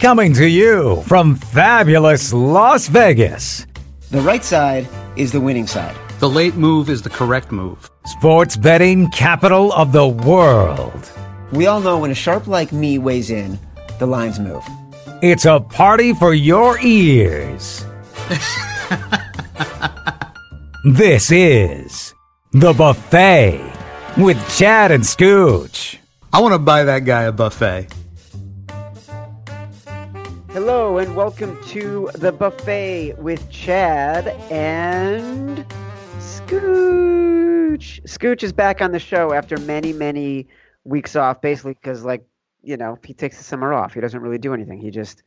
Coming to you from fabulous Las Vegas. The right side is the winning side. The late move is the correct move. Sports betting capital of the world. We all know when a sharp like me weighs in, the lines move. It's a party for your ears. this is The Buffet with Chad and Scooch. I want to buy that guy a buffet. And welcome to the buffet with Chad and Scooch. Scooch is back on the show after many, many weeks off, basically because, like, you know, he takes the summer off. He doesn't really do anything. He just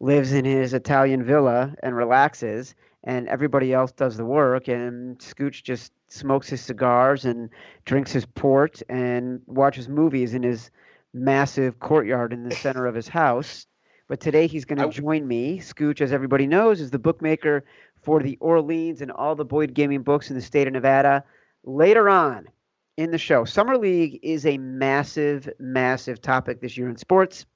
lives in his Italian villa and relaxes, and everybody else does the work. And Scooch just smokes his cigars and drinks his port and watches movies in his massive courtyard in the center of his house but today he's going to join me. Scooch, as everybody knows, is the bookmaker for the Orleans and all the Boyd Gaming books in the state of Nevada. Later on in the show, Summer League is a massive, massive topic this year in sports.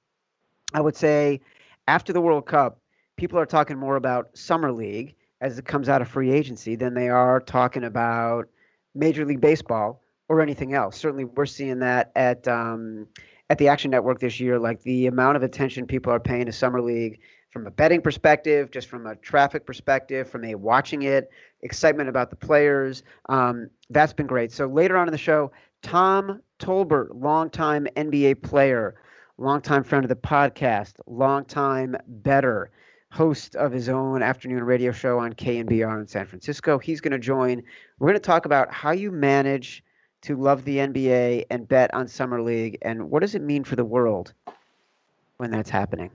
I would say after the World Cup, people are talking more about Summer League as it comes out of free agency than they are talking about Major League Baseball or anything else. Certainly, we're seeing that at um, at the Action Network this year, like the amount of attention people are paying to Summer League from a betting perspective, just from a traffic perspective, from a watching it, excitement about the players. Um, that's been great. So later on in the show, Tom Tolbert, longtime NBA player, longtime friend of the podcast, longtime bettor, host of his own afternoon radio show on KNBR in San Francisco. He's going to join. We're going to talk about how you manage to love the NBA and bet on Summer League? And what does it mean for the world when that's happening?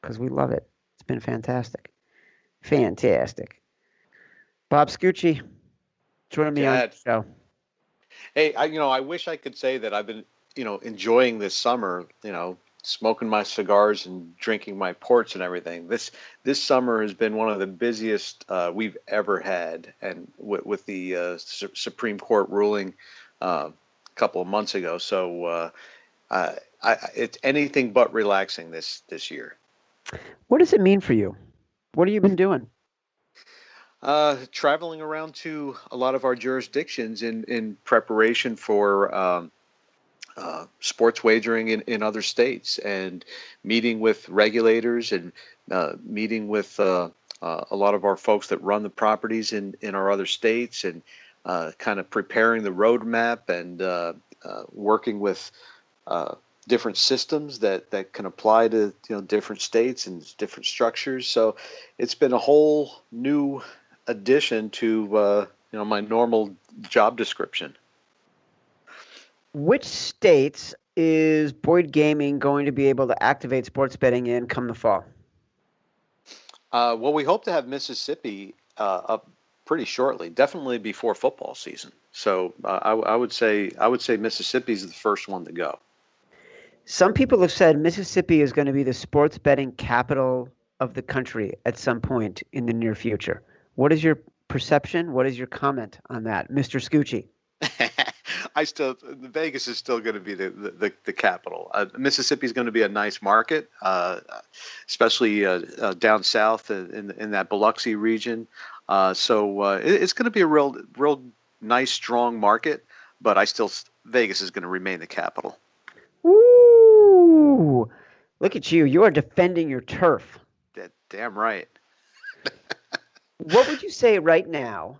Because we love it. It's been fantastic. Fantastic. Bob Scucci, joining me Dad. on the show. Hey, I, you know, I wish I could say that I've been, you know, enjoying this summer, you know, smoking my cigars and drinking my ports and everything. This this summer has been one of the busiest uh, we've ever had, and with, with the uh, Su- Supreme Court ruling uh, a couple of months ago. So uh, I, I, it's anything but relaxing this this year. What does it mean for you? What have you been doing? Uh, traveling around to a lot of our jurisdictions in, in preparation for um, uh, sports wagering in, in other states and meeting with regulators and uh, meeting with uh, uh, a lot of our folks that run the properties in, in our other states and uh, kind of preparing the roadmap and uh, uh, working with uh, different systems that, that can apply to you know different states and different structures. So it's been a whole new addition to uh, you know my normal job description. Which states is Boyd Gaming going to be able to activate sports betting in come the fall? Uh, well, we hope to have Mississippi uh, up pretty shortly, definitely before football season. So uh, I, I, would say I would say Mississippi is the first one to go. Some people have said Mississippi is going to be the sports betting capital of the country at some point in the near future. What is your perception? What is your comment on that, Mr. Scucci? I still Vegas is still going to be the the, the capital. Uh, Mississippi is going to be a nice market, uh, especially uh, uh down south in in that Biloxi region. Uh, so uh, it, it's going to be a real, real nice, strong market. But I still Vegas is going to remain the capital. Ooh, look at you! You are defending your turf. That, damn right. what would you say right now?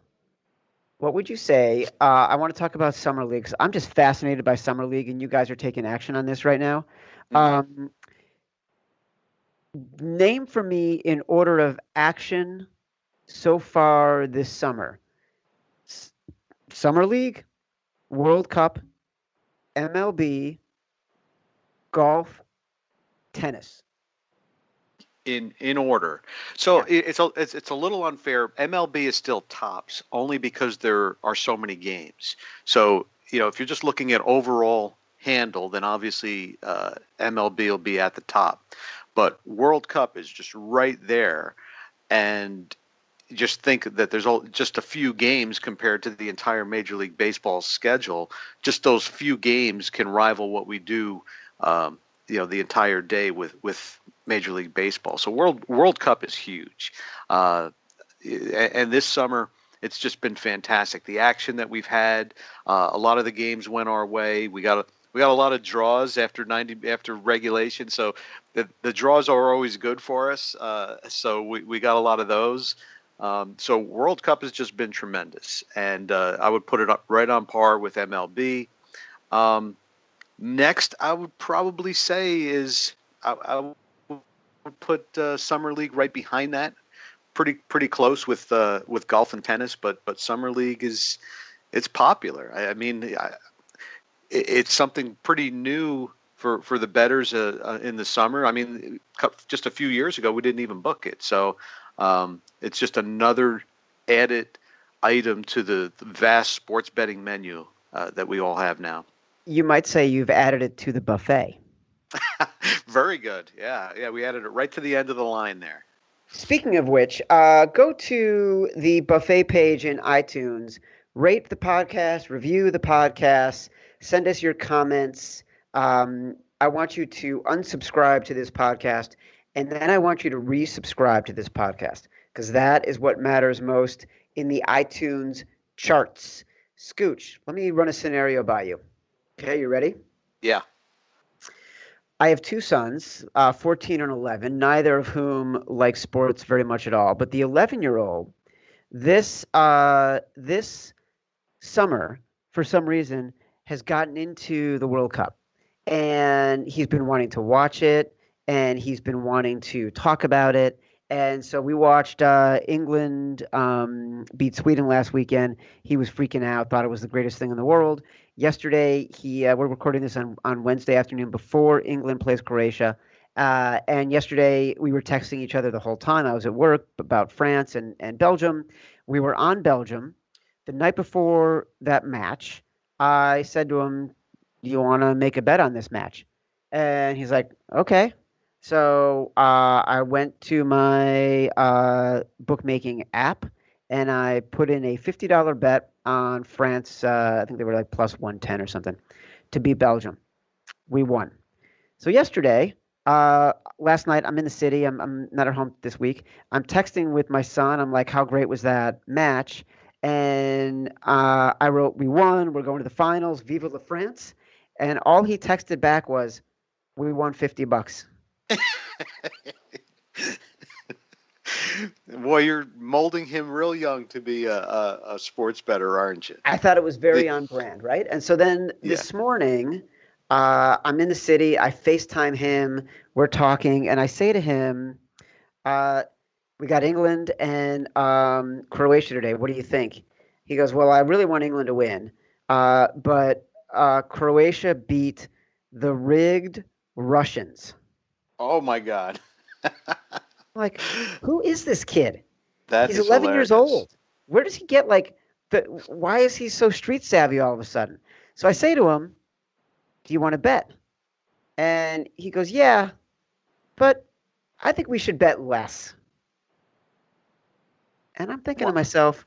What would you say? Uh, I want to talk about summer leagues. I'm just fascinated by summer league, and you guys are taking action on this right now. Mm-hmm. Um, name for me in order of action so far this summer? S- summer League, World Cup, MLB, golf, tennis. In in order, so yeah. it's a it's, it's a little unfair. MLB is still tops only because there are so many games. So you know if you're just looking at overall handle, then obviously uh, MLB will be at the top. But World Cup is just right there, and just think that there's all, just a few games compared to the entire Major League Baseball schedule. Just those few games can rival what we do, um, you know, the entire day with with Major League Baseball. So World World Cup is huge, uh, and this summer it's just been fantastic. The action that we've had, uh, a lot of the games went our way. We got a, we got a lot of draws after 90 after regulation, so the the draws are always good for us. Uh, so we, we got a lot of those. Um, so World Cup has just been tremendous, and uh, I would put it up right on par with MLB. Um, next, I would probably say is I, I would put uh, Summer League right behind that pretty pretty close with uh, with golf and tennis, but but summer league is it's popular. I, I mean, I, it's something pretty new for for the bettors uh, uh, in the summer. I mean, just a few years ago, we didn't even book it, so um, it's just another added item to the, vast sports betting menu uh, that we all have now. You might say you've added it to the buffet. Very good. Yeah, yeah, we added it right to the end of the line there. Speaking of which, uh, go to the buffet page in iTunes, rate the podcast, review the podcast, send us your comments. Um, I want you to unsubscribe to this podcast, and then I want you to resubscribe to this podcast because that is what matters most in the iTunes charts. Scooch, let me run a scenario by you. Okay, you ready? Yeah. I have two sons, uh, 14 and 11, neither of whom like sports very much at all. But the 11 year old, this uh, this summer, for some reason, has gotten into the World Cup, and he's been wanting to watch it, and he's been wanting to talk about it. And so we watched uh, England um, beat Sweden last weekend. He was freaking out, thought it was the greatest thing in the world. Yesterday, he uh, we're recording this on, on Wednesday afternoon before England plays Croatia. Uh, and yesterday, we were texting each other the whole time. I was at work about France and, and Belgium. We were on Belgium. The night before that match, I said to him, Do you want to make a bet on this match? And he's like, Okay. So uh, I went to my uh, bookmaking app and I put in a $50 bet on France. Uh, I think they were like plus 110 or something to beat Belgium. We won. So yesterday, uh, last night, I'm in the city. I'm, I'm not at home this week. I'm texting with my son. I'm like, how great was that match? And uh, I wrote, we won. We're going to the finals. Vive la France. And all he texted back was, we won 50 bucks. Boy, you're molding him real young to be a, a, a, sports better, aren't you? I thought it was very on brand, right? And so then this yeah. morning, uh, I'm in the city. I FaceTime him. We're talking, and I say to him, uh, "We got England and um, Croatia today. What do you think?" He goes, "Well, I really want England to win, uh, but uh, Croatia beat the rigged Russians." Oh my God. like, who is this kid? That He's 11 hilarious. years old. Where does he get like the? Why is he so street savvy all of a sudden? So I say to him, "Do you want to bet?" And he goes, "Yeah, but I think we should bet less." And I'm thinking what? to myself,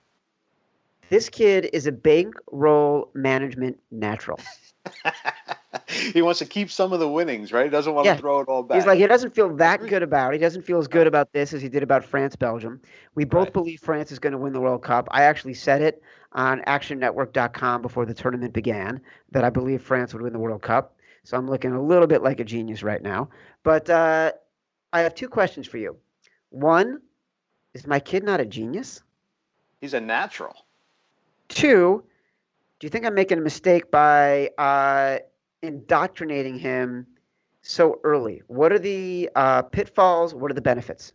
this kid is a bankroll management natural. he wants to keep some of the winnings, right? He doesn't want yeah. to throw it all back. He's like, he doesn't feel that good about it. He doesn't feel as good about this as he did about France, Belgium. We both right. believe France is going to win the World Cup. I actually said it on actionnetwork.com before the tournament began that I believe France would win the World Cup. So I'm looking a little bit like a genius right now. But uh, I have two questions for you. One, is my kid not a genius? He's a natural. Two, do you think I'm making a mistake by uh, indoctrinating him so early? What are the uh, pitfalls? What are the benefits?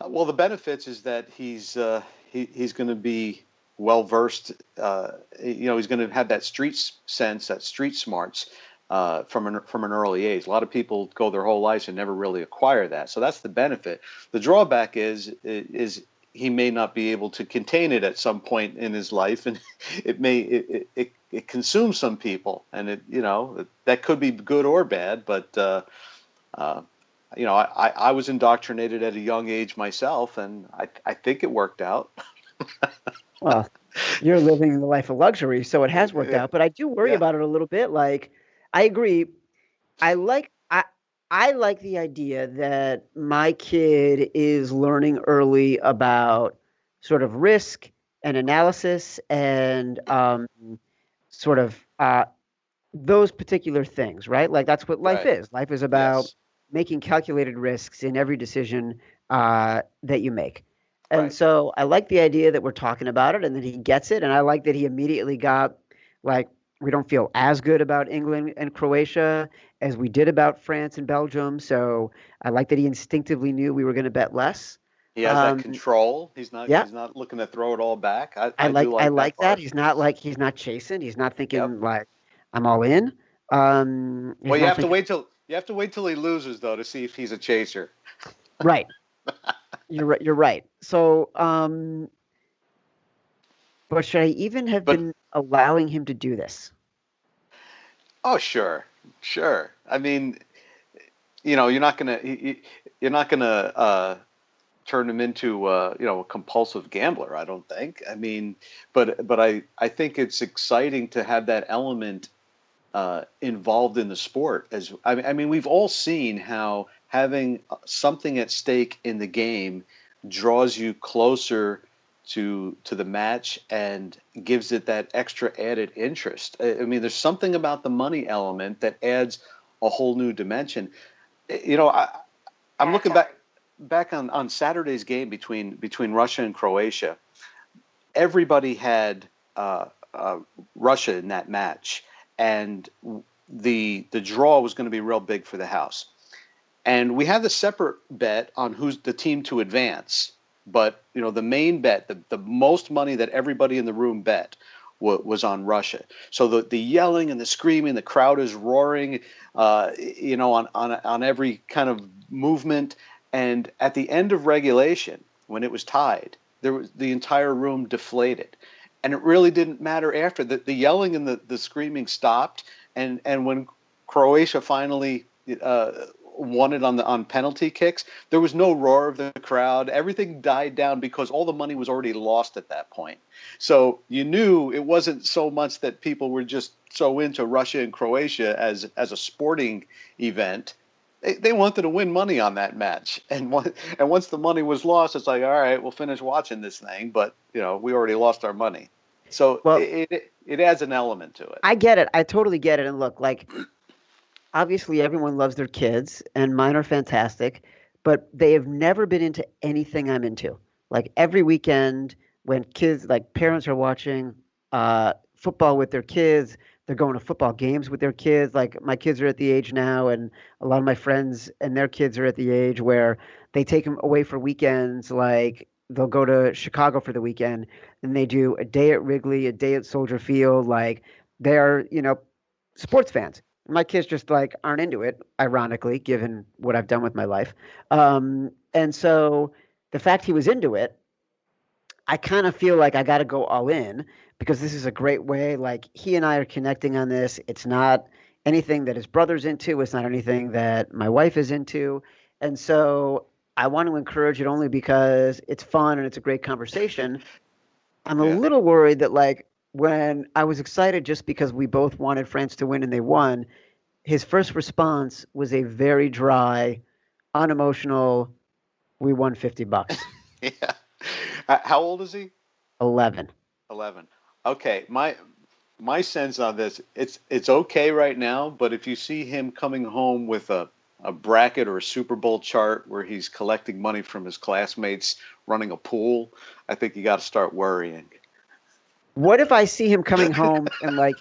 Uh, well, the benefits is that he's uh, he, he's going to be well versed. Uh, you know, he's going to have that street sense, that street smarts. Uh, from an from an early age, a lot of people go their whole lives and never really acquire that. So that's the benefit. The drawback is is he may not be able to contain it at some point in his life, and it may it, it, it consumes some people, and it you know that could be good or bad. But uh, uh, you know, I, I was indoctrinated at a young age myself, and I I think it worked out. well, you're living the life of luxury, so it has worked out. But I do worry yeah. about it a little bit. Like, I agree. I like I I like the idea that my kid is learning early about sort of risk and analysis and um, sort of uh, those particular things, right? Like that's what life Right. is. Life is about Yes. making calculated risks in every decision uh, that you make. And Right. so I like the idea that we're talking about it and that he gets it. And I like that he immediately got like, we don't feel as good about England and Croatia as we did about France and Belgium. So I like that he instinctively knew we were going to bet less. He has Um, that control. He's not. yeah. He's not looking to throw it all back. I, I, I do like, I that like that. part. He's not like he's not chasing. He's not thinking like I'm all in. Um, Well, you have to wait till you have to wait till he loses though to see if he's a chaser. Right. You're right. You're right. So, um, but should I even have But- been allowing him to do this? Oh, sure, sure. I mean, you know, you're not gonna you're not gonna uh, turn him into uh, you know a compulsive gambler. I don't think. I mean, but but I I think it's exciting to have that element uh, involved in the sport. As I mean, I mean, we've all seen how having uh, something at stake in the game draws you closer to to the match and gives it that extra added interest. I I mean, there's something about the money element that adds a whole new dimension. Eh, You know, I, I'm looking back back on, on Saturday's game between between Russia and Croatia. Everybody had uh, uh, Russia in that match, and the the draw was going to be real big for the house. And we had the separate bet on who's the team to advance. But you know, the main bet, the, the most money that everybody in the room bet wa- was on Russia. So the, the yelling and the screaming, the crowd is roaring, uh, you know, on, on on every kind of movement. And at the end of regulation, when it was tied, there was the entire room deflated, and it really didn't matter after the, the yelling and the, the screaming stopped. And and when Croatia finally uh, won it on the on penalty kicks, there was no roar of the crowd. Everything died down because all the money was already lost at that point. So you knew it wasn't so much that people were just so into Russia and Croatia as as a sporting event. They, they wanted to win money on that match, and one, and once the money was lost, it's like, all right, we'll finish watching this thing, but you know, we already lost our money. So Well- it, it it adds an element to it. I get it. I totally get it. And look, like, obviously everyone loves their kids, and mine are fantastic, but they have never been into anything I'm into. Like every weekend, when kids, like parents are watching uh, football with their kids, they're going to football games with their kids. Like my kids are at the age now, and a lot of my friends and their kids are at the age where they take them away for weekends. Like they'll go to Chicago for the weekend, and they do a day at Wrigley, a day at Soldier Field. Like they're you know sports fans. My kids just like aren't into it, ironically, given what I've done with my life. Um, and so the fact he was into it, I kind of feel like I got to go all in because this is a great way. Like he and I are connecting on this. It's not anything that his brother's into. It's not anything that my wife is into. And so I want to encourage it only because it's fun and it's a great conversation. I'm a Yeah. little worried that like when I was excited just because we both wanted France to win and they won, his first response was a very dry, unemotional, we won 50 bucks. yeah. Uh, How old is he? 11. 11 okay my my sense on this it's it's okay right now but if you see him coming home with a a bracket or a super bowl chart where he's collecting money from his classmates running a pool i think you got to start worrying. What if I see him coming home and like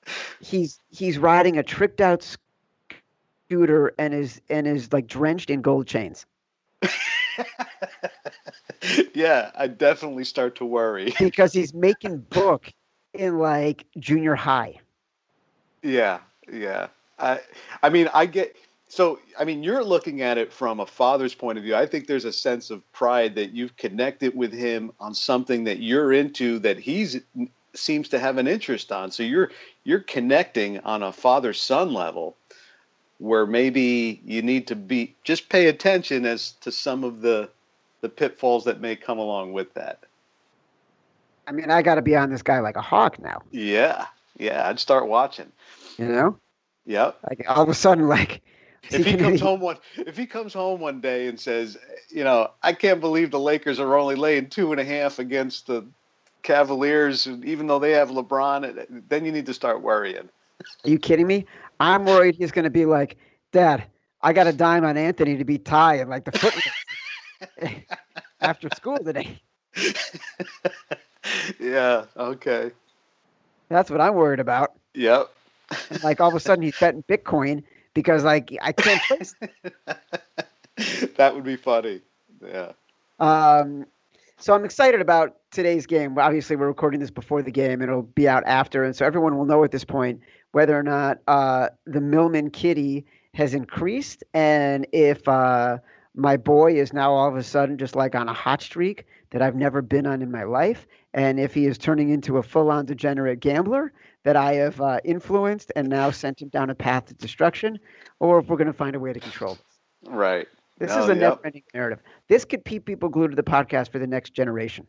he's he's riding a tricked out scooter and is and is like drenched in gold chains yeah i definitely start to worry because he's making book in like junior high. Yeah, yeah. I I mean, I get so I mean, you're looking at it from a father's point of view. I think there's a sense of pride that you've connected with him on something that you're into that he's seems to have an interest on. So you're you're connecting on a father-son level where maybe you need to be just pay attention as to some of the the pitfalls that may come along with that. I mean, I got to be on this guy like a hawk now, Yeah. Yeah, I'd start watching. you know? Yep. Like all of a sudden, like, if he comes home one if he comes home one day and says, you know, I can't believe the Lakers are only laying two and a half against the Cavaliers, even though they have LeBron, then you need to start worrying. Are you kidding me? I'm worried he's going to be like, Dad, I got a dime on Anthony to be in like the foot after school today. yeah. Okay. That's what I'm worried about. Yep. like all of a sudden he's betting Bitcoin because like I can't place. that would be funny. Yeah. Um, so I'm excited about today's game. Obviously, we're recording this before the game, it'll be out after, and so everyone will know at this point whether or not uh, the Millman Kitty has increased, and if uh, my boy is now all of a sudden just like on a hot streak that I've never been on in my life, and if he is turning into a full-on degenerate gambler that I have uh, influenced and now sent him down a path to destruction, or if we're going to find a way to control this. Right. This is a yep. never-ending narrative. This could keep people glued to the podcast for the next generation.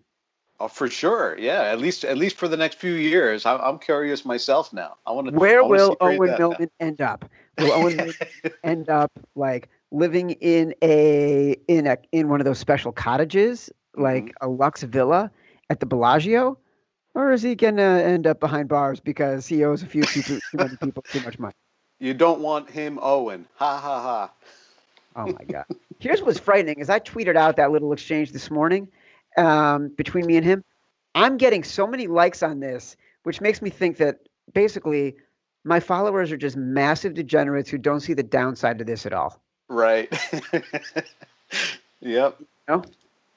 Oh, for sure. Yeah, at least at least for the next few years. I, am curious myself now. I want to. Where I will Owen Millman end up? Will Owen end up like living in a in a in one of those special cottages, like mm-hmm. a Lux Villa at the Bellagio, or is he gonna end up behind bars because he owes a few people too many people too much money? You don't want him, Owen. Ha ha ha. Oh my god. Here's what's frightening: is I tweeted out that little exchange this morning um, between me and him. I'm getting so many likes on this, which makes me think that basically my followers are just massive degenerates who don't see the downside to this at all. Right. yep. You know?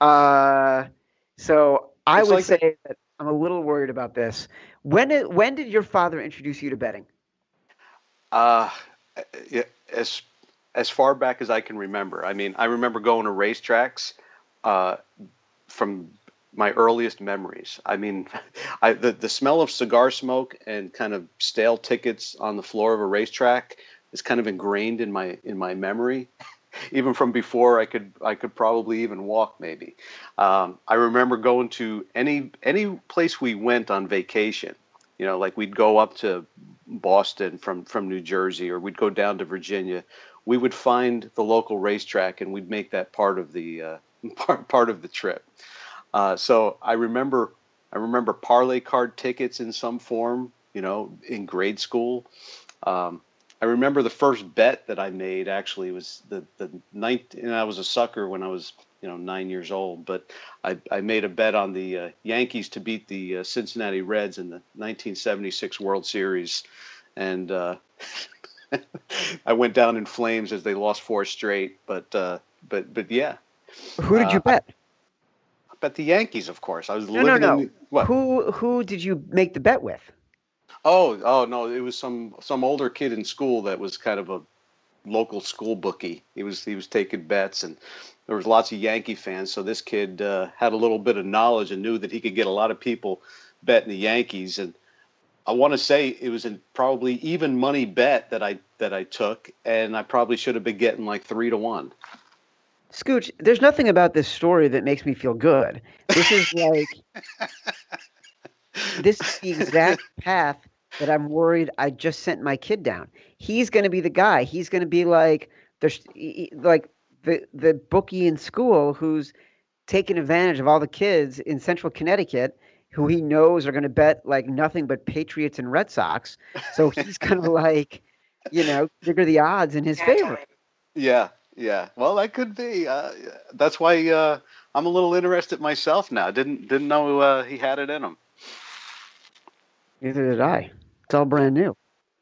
uh, so I it's would like say the- that I'm a little worried about this. When did, when did your father introduce you to betting? Uh, as as far back as I can remember. I mean, I remember going to racetracks uh, from my earliest memories. I mean, I, the the smell of cigar smoke and kind of stale tickets on the floor of a racetrack is kind of ingrained in my in my memory, even from before I could I could probably even walk. Maybe um, I remember going to any any place we went on vacation. You know, like we'd go up to Boston from from New Jersey, or we'd go down to Virginia. We would find the local racetrack, and we'd make that part of the uh, part, part of the trip. Uh, so I remember I remember parlay card tickets in some form, you know, in grade school. Um, I remember the first bet that I made actually was the the ninth, and I was a sucker when I was you know nine years old. But I, I made a bet on the uh, Yankees to beat the uh, Cincinnati Reds in the 1976 World Series, and uh, I went down in flames as they lost four straight. But uh, but but yeah, who did you uh, bet? I bet the Yankees, of course. I was no, living no, no. In the, Who who did you make the bet with? Oh, oh no! It was some some older kid in school that was kind of a local school bookie. He was he was taking bets, and there was lots of Yankee fans. So this kid uh, had a little bit of knowledge and knew that he could get a lot of people betting the Yankees. And I want to say it was a probably even money bet that I that I took, and I probably should have been getting like three to one. Scooch, there's nothing about this story that makes me feel good. This is like this is the exact path that I'm worried I just sent my kid down. He's going to be the guy. He's going to be like there's like the the bookie in school who's taking advantage of all the kids in Central Connecticut who he knows are going to bet like nothing but Patriots and Red Sox. So he's going to like, you know, figure the odds in his favor. Yeah, yeah. Well, that could be. Uh, that's why uh, I'm a little interested myself now. Didn't didn't know uh, he had it in him. Neither did I. It's all brand new.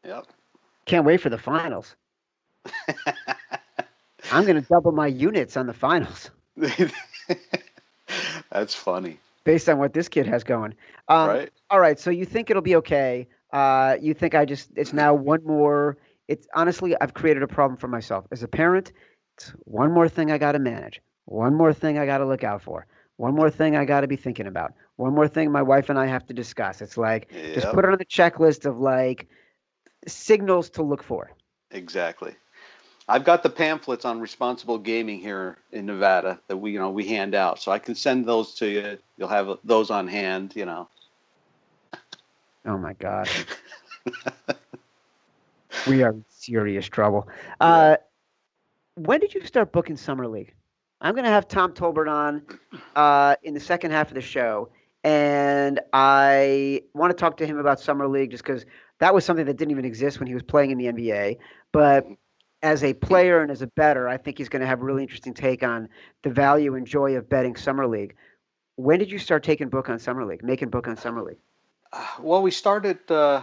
Yep. Can't wait for the finals. I'm going to double my units on the finals. That's funny. Based on what this kid has going. Um, right. All right. So you think it'll be okay? Uh, you think I just? It's now one more. It's honestly, I've created a problem for myself as a parent it's one more thing I got to manage. One more thing I got to look out for. One more thing I got to be thinking about. One more thing my wife and I have to discuss. It's like yep. just put it on the checklist of like signals to look for. Exactly. I've got the pamphlets on responsible gaming here in Nevada that we you know we hand out, so I can send those to you. You'll have those on hand, you know. Oh my god. we are in serious trouble. Uh, when did you start booking summer league? I'm going to have Tom Tolbert on uh, in the second half of the show, and I want to talk to him about summer league just because that was something that didn't even exist when he was playing in the NBA. But as a player and as a bettor, I think he's going to have a really interesting take on the value and joy of betting summer league. When did you start taking book on summer league, making book on summer league? Well, we started, uh,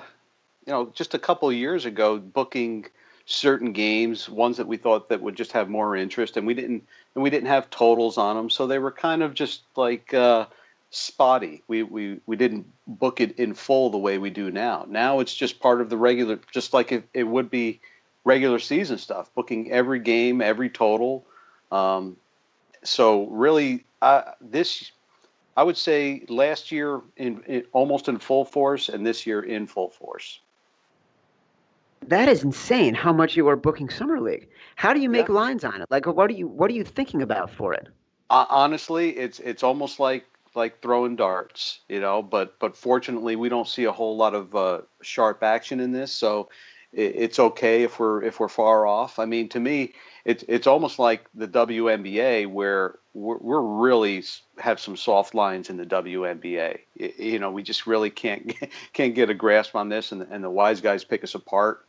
you know, just a couple years ago, booking certain games, ones that we thought that would just have more interest, and we didn't, and we didn't have totals on them, so they were kind of just like uh, spotty. We we we didn't book it in full the way we do now. Now it's just part of the regular, just like it, it would be regular season stuff, booking every game, every total. Um, so really, uh, this I would say last year in, in, almost in full force, and this year in full force. That is insane. How much you are booking summer league? How do you make yeah. lines on it? Like, what are you what are you thinking about for it? Uh, honestly, it's it's almost like like throwing darts, you know. But but fortunately, we don't see a whole lot of uh, sharp action in this, so it, it's okay if we're if we're far off. I mean, to me, it's it's almost like the WNBA where we're, we're really have some soft lines in the WNBA. You know, we just really can't can't get a grasp on this, and, and the wise guys pick us apart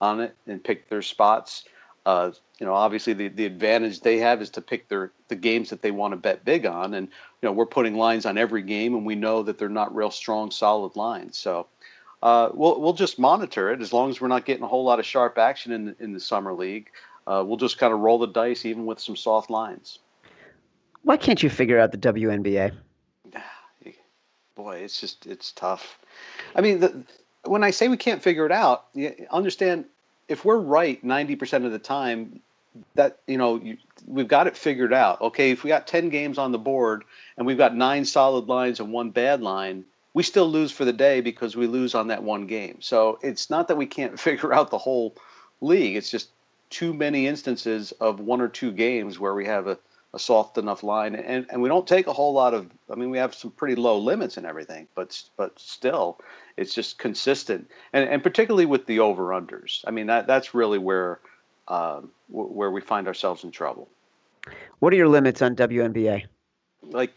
on it and pick their spots. Uh, you know, obviously the, the advantage they have is to pick their the games that they want to bet big on, and you know we're putting lines on every game, and we know that they're not real strong, solid lines. So uh, we'll we'll just monitor it as long as we're not getting a whole lot of sharp action in in the summer league. Uh, we'll just kind of roll the dice, even with some soft lines. Why can't you figure out the WNBA? Boy, it's just it's tough. I mean, the, when I say we can't figure it out, understand if we're right 90% of the time, that you know you, we've got it figured out. Okay, if we got 10 games on the board and we've got nine solid lines and one bad line, we still lose for the day because we lose on that one game. So it's not that we can't figure out the whole league. It's just too many instances of one or two games where we have a, a soft enough line and, and we don't take a whole lot of I mean we have some pretty low limits and everything, but but still it's just consistent, and and particularly with the over unders. I mean that that's really where um, where we find ourselves in trouble. What are your limits on WNBA? Like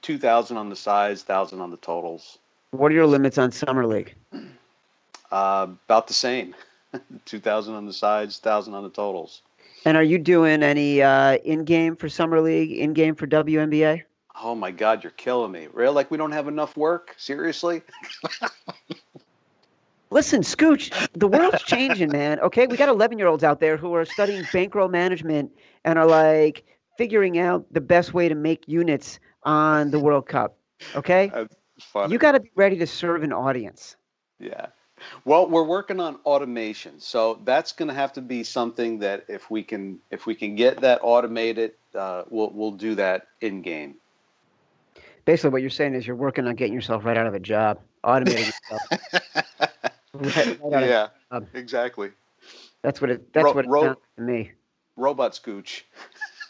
two thousand on the sides, thousand on the totals. What are your limits on summer league? Uh, about the same, two thousand on the sides, thousand on the totals. And are you doing any uh, in game for summer league, in game for WNBA? Oh my God, you're killing me. Real like we don't have enough work? Seriously? Listen, Scooch, the world's changing, man. Okay, we got 11 year olds out there who are studying bankroll management and are like figuring out the best way to make units on the World Cup. Okay, you got to be ready to serve an audience. Yeah. Well, we're working on automation, so that's going to have to be something that if we can if we can get that automated, uh, we'll we'll do that in game basically what you're saying is you're working on getting yourself right out of a job, automating yourself. right, right yeah, job. exactly. That's what it. That's ro- what it ro- sounds to me. Robot Scooch.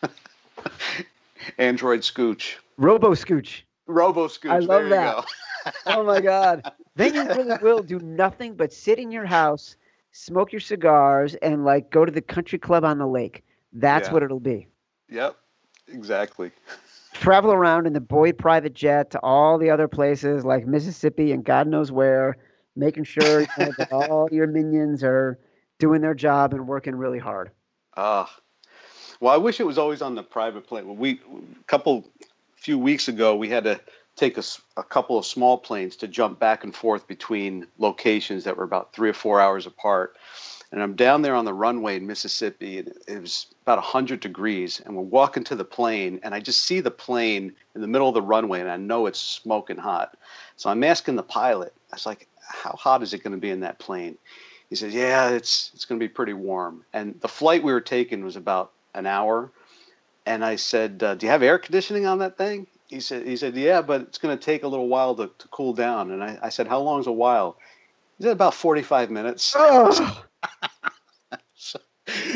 Android Scooch. Robo Scooch. Robo Scooch. I love that. oh my God. Then you really will do nothing but sit in your house, smoke your cigars, and like go to the country club on the lake. That's yeah. what it'll be. Yep. Exactly travel around in the Boyd private jet to all the other places like Mississippi and God knows where, making sure you know, that all your minions are doing their job and working really hard. Ah, uh, well, I wish it was always on the private plane. Well, We a couple few weeks ago we had to take a, a couple of small planes to jump back and forth between locations that were about three or four hours apart and I'm down there on the runway in Mississippi, and it was about 100 degrees, and we're walking to the plane, and I just see the plane in the middle of the runway, and I know it's smoking hot. So I'm asking the pilot, I was like, how hot is it going to be in that plane? He says, yeah, it's, it's going to be pretty warm. And the flight we were taking was about an hour. And I said, uh, do you have air conditioning on that thing? He said, he said, yeah, but it's going to take a little while to, to cool down. And I, I said, how long is a while? He said, about 45 minutes. Oh. so,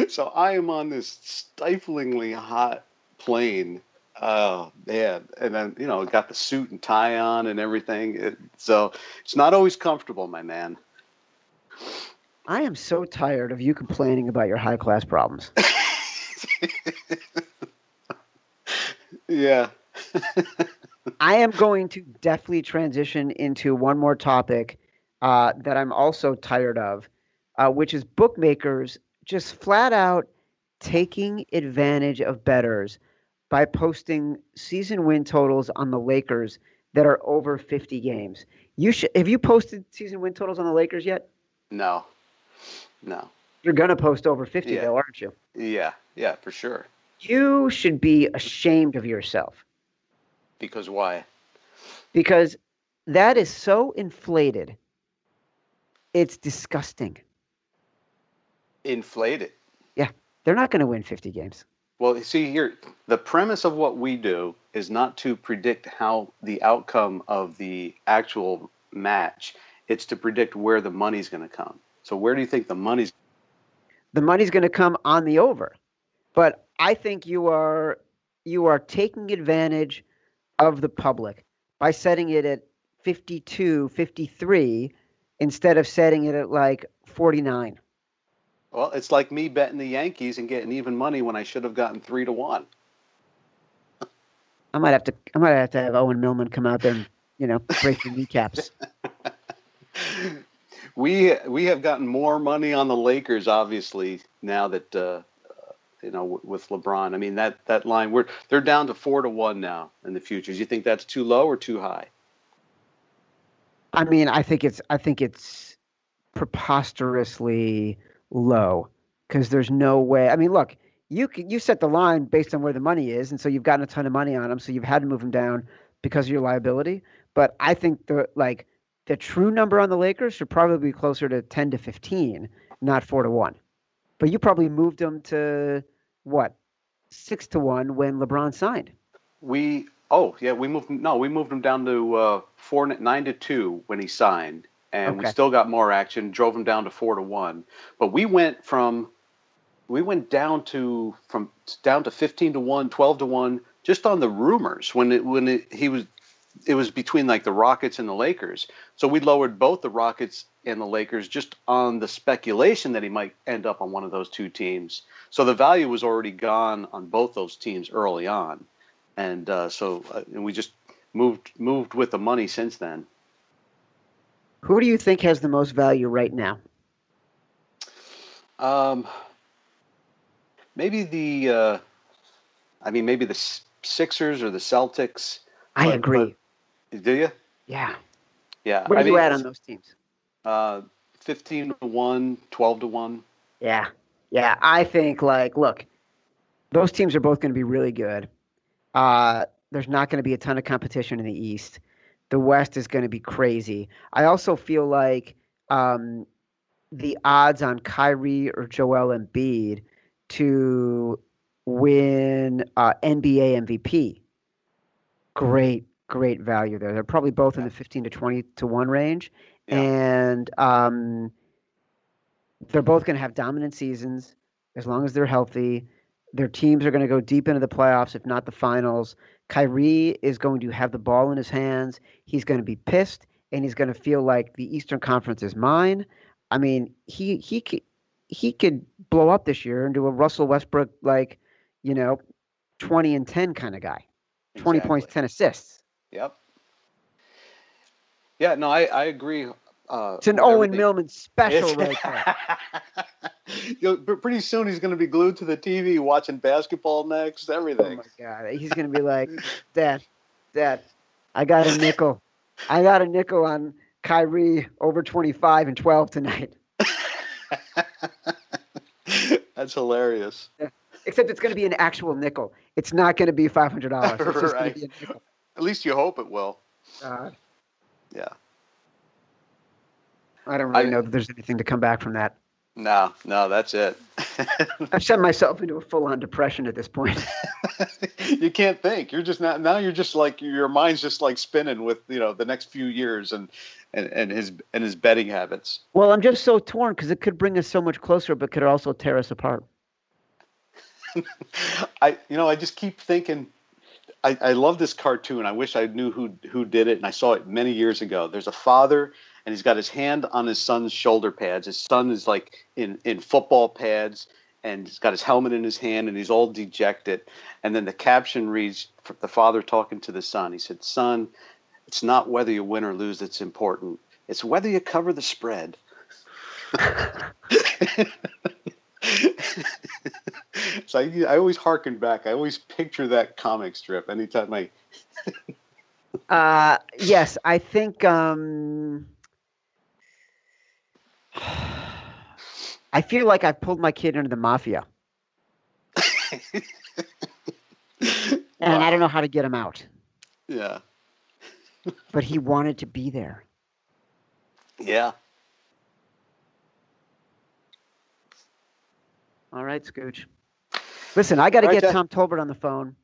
so I am on this stiflingly hot plane. Oh man! And then you know, got the suit and tie on and everything. It, so it's not always comfortable, my man. I am so tired of you complaining about your high class problems. yeah. I am going to definitely transition into one more topic uh, that I'm also tired of, uh, which is bookmakers just flat out taking advantage of bettors by posting season win totals on the Lakers that are over 50 games. You should have you posted season win totals on the Lakers yet? No. No. You're gonna post over 50 Yeah. though, aren't you? Yeah. Yeah, for sure. You should be ashamed of yourself Because why? because that is so inflated. It's disgusting. Inflated. Yeah, they're not going to win 50 games. Well, see here, the premise of what we do is not to predict how the outcome of the actual match. It's to predict where the money's going to come. So where do you think the money's? The money's going to come on the over. But I think you are you are taking advantage of the public by setting it at 52, 53 instead of setting it at like 49. Well, it's like me betting the Yankees and getting even money when I should have gotten three to one. I might have to I might have to have Owen Millman come out there and, you know, break the kneecaps. We we have gotten more money on the Lakers, obviously, now that uh, you know with LeBron. I mean that that line we're they're down to four to one now in the futures. You think that's too low or too high? I mean, I think it's I think it's preposterously low because there's no way. I mean, look, you you set the line based on where the money is, and so you've gotten a ton of money on them, so you've had to move them down because of your liability. But I think the like the true number on the Lakers should probably be closer to ten to fifteen, not four to one. But you probably moved them to what six to one when LeBron signed. We oh yeah we moved no we moved him down to uh, four nine to two when he signed, and we still got more action. Drove him down to four to one, but we went from we went down to from down to 15 to 1 12 to 1 just on the rumors when it when it, he was it was between like the rockets and the lakers so we lowered both the rockets and the lakers just on the speculation that he might end up on one of those two teams so the value was already gone on both those teams early on and uh, so uh, and we just moved moved with the money since then Who do you think has the most value right now? Um, maybe the, uh, I mean, maybe the Sixers or the Celtics. I But- agree. Do you? yeah. Yeah. Where I are you mean, at on those teams? Uh, 15 to 1, 12 to 1. Yeah. Yeah. I think like look, those teams are both going to be really good. Uh there's not going to be a ton of competition in the East. The West is going to be crazy. I also feel like um the odds on Kyrie or Joel Embiid to win uh, NBA MVP. Great, great value there. They're probably both in the 15 to 20 to 1 range. Yeah. And um, they're both going to have dominant seasons as long as they're healthy. Their teams are going to go deep into the playoffs, if not the finals. Kyrie is going to have the ball in his hands. He's going to be pissed, and he's going to feel like the Eastern Conference is mine. I mean, he he could he could blow up this year into a Russell Westbrook like, you know, twenty and ten kind of guy. Twenty points, ten assists. Yep. Yeah, no, I, I agree. Uh, It's an Owen everything. Millman special It's- right there. You know, pretty soon he's going to be glued to the TV watching basketball next, everything. Oh everything. my god, he's gonna be like, Dad, Dad, I got a nickel. I got a nickel on Kyrie over twenty five and twelve tonight. That's hilarious. Except it's gonna be an actual nickel. It's not gonna be five hundred dollars. It's just Right. be a nickel. At least you hope it will. God, Yeah. I don't really I- know that there's anything to come back from that. No, no, that's it. I've sent myself into a full on depression at this point. you can't think. You're just not now. You're just like your mind's just like spinning with you know the next few years and and, and his and his betting habits. well, I'm just so torn because it could bring us so much closer, but could also tear us apart. I you know I just keep thinking. I, I love this cartoon. I wish I knew who who did it, and I saw it many years ago. There's a father, and he's got his hand on his son's shoulder pads. His son is like in in football pads, and he's got his helmet in his hand and he's all dejected. And then the caption reads the father talking to the son. He said, Son, it's not whether you win or lose that's important, it's whether you cover the spread. so I, I always harken back. I always picture that comic strip anytime I. uh, yes, I think. Um, I feel like I've pulled my kid into the mafia. and I don't know how to get him out. Yeah. but he wanted to be there. Yeah. All right, Scooch. Listen, I got to All right, get Jeff. Tom Tolbert on the phone.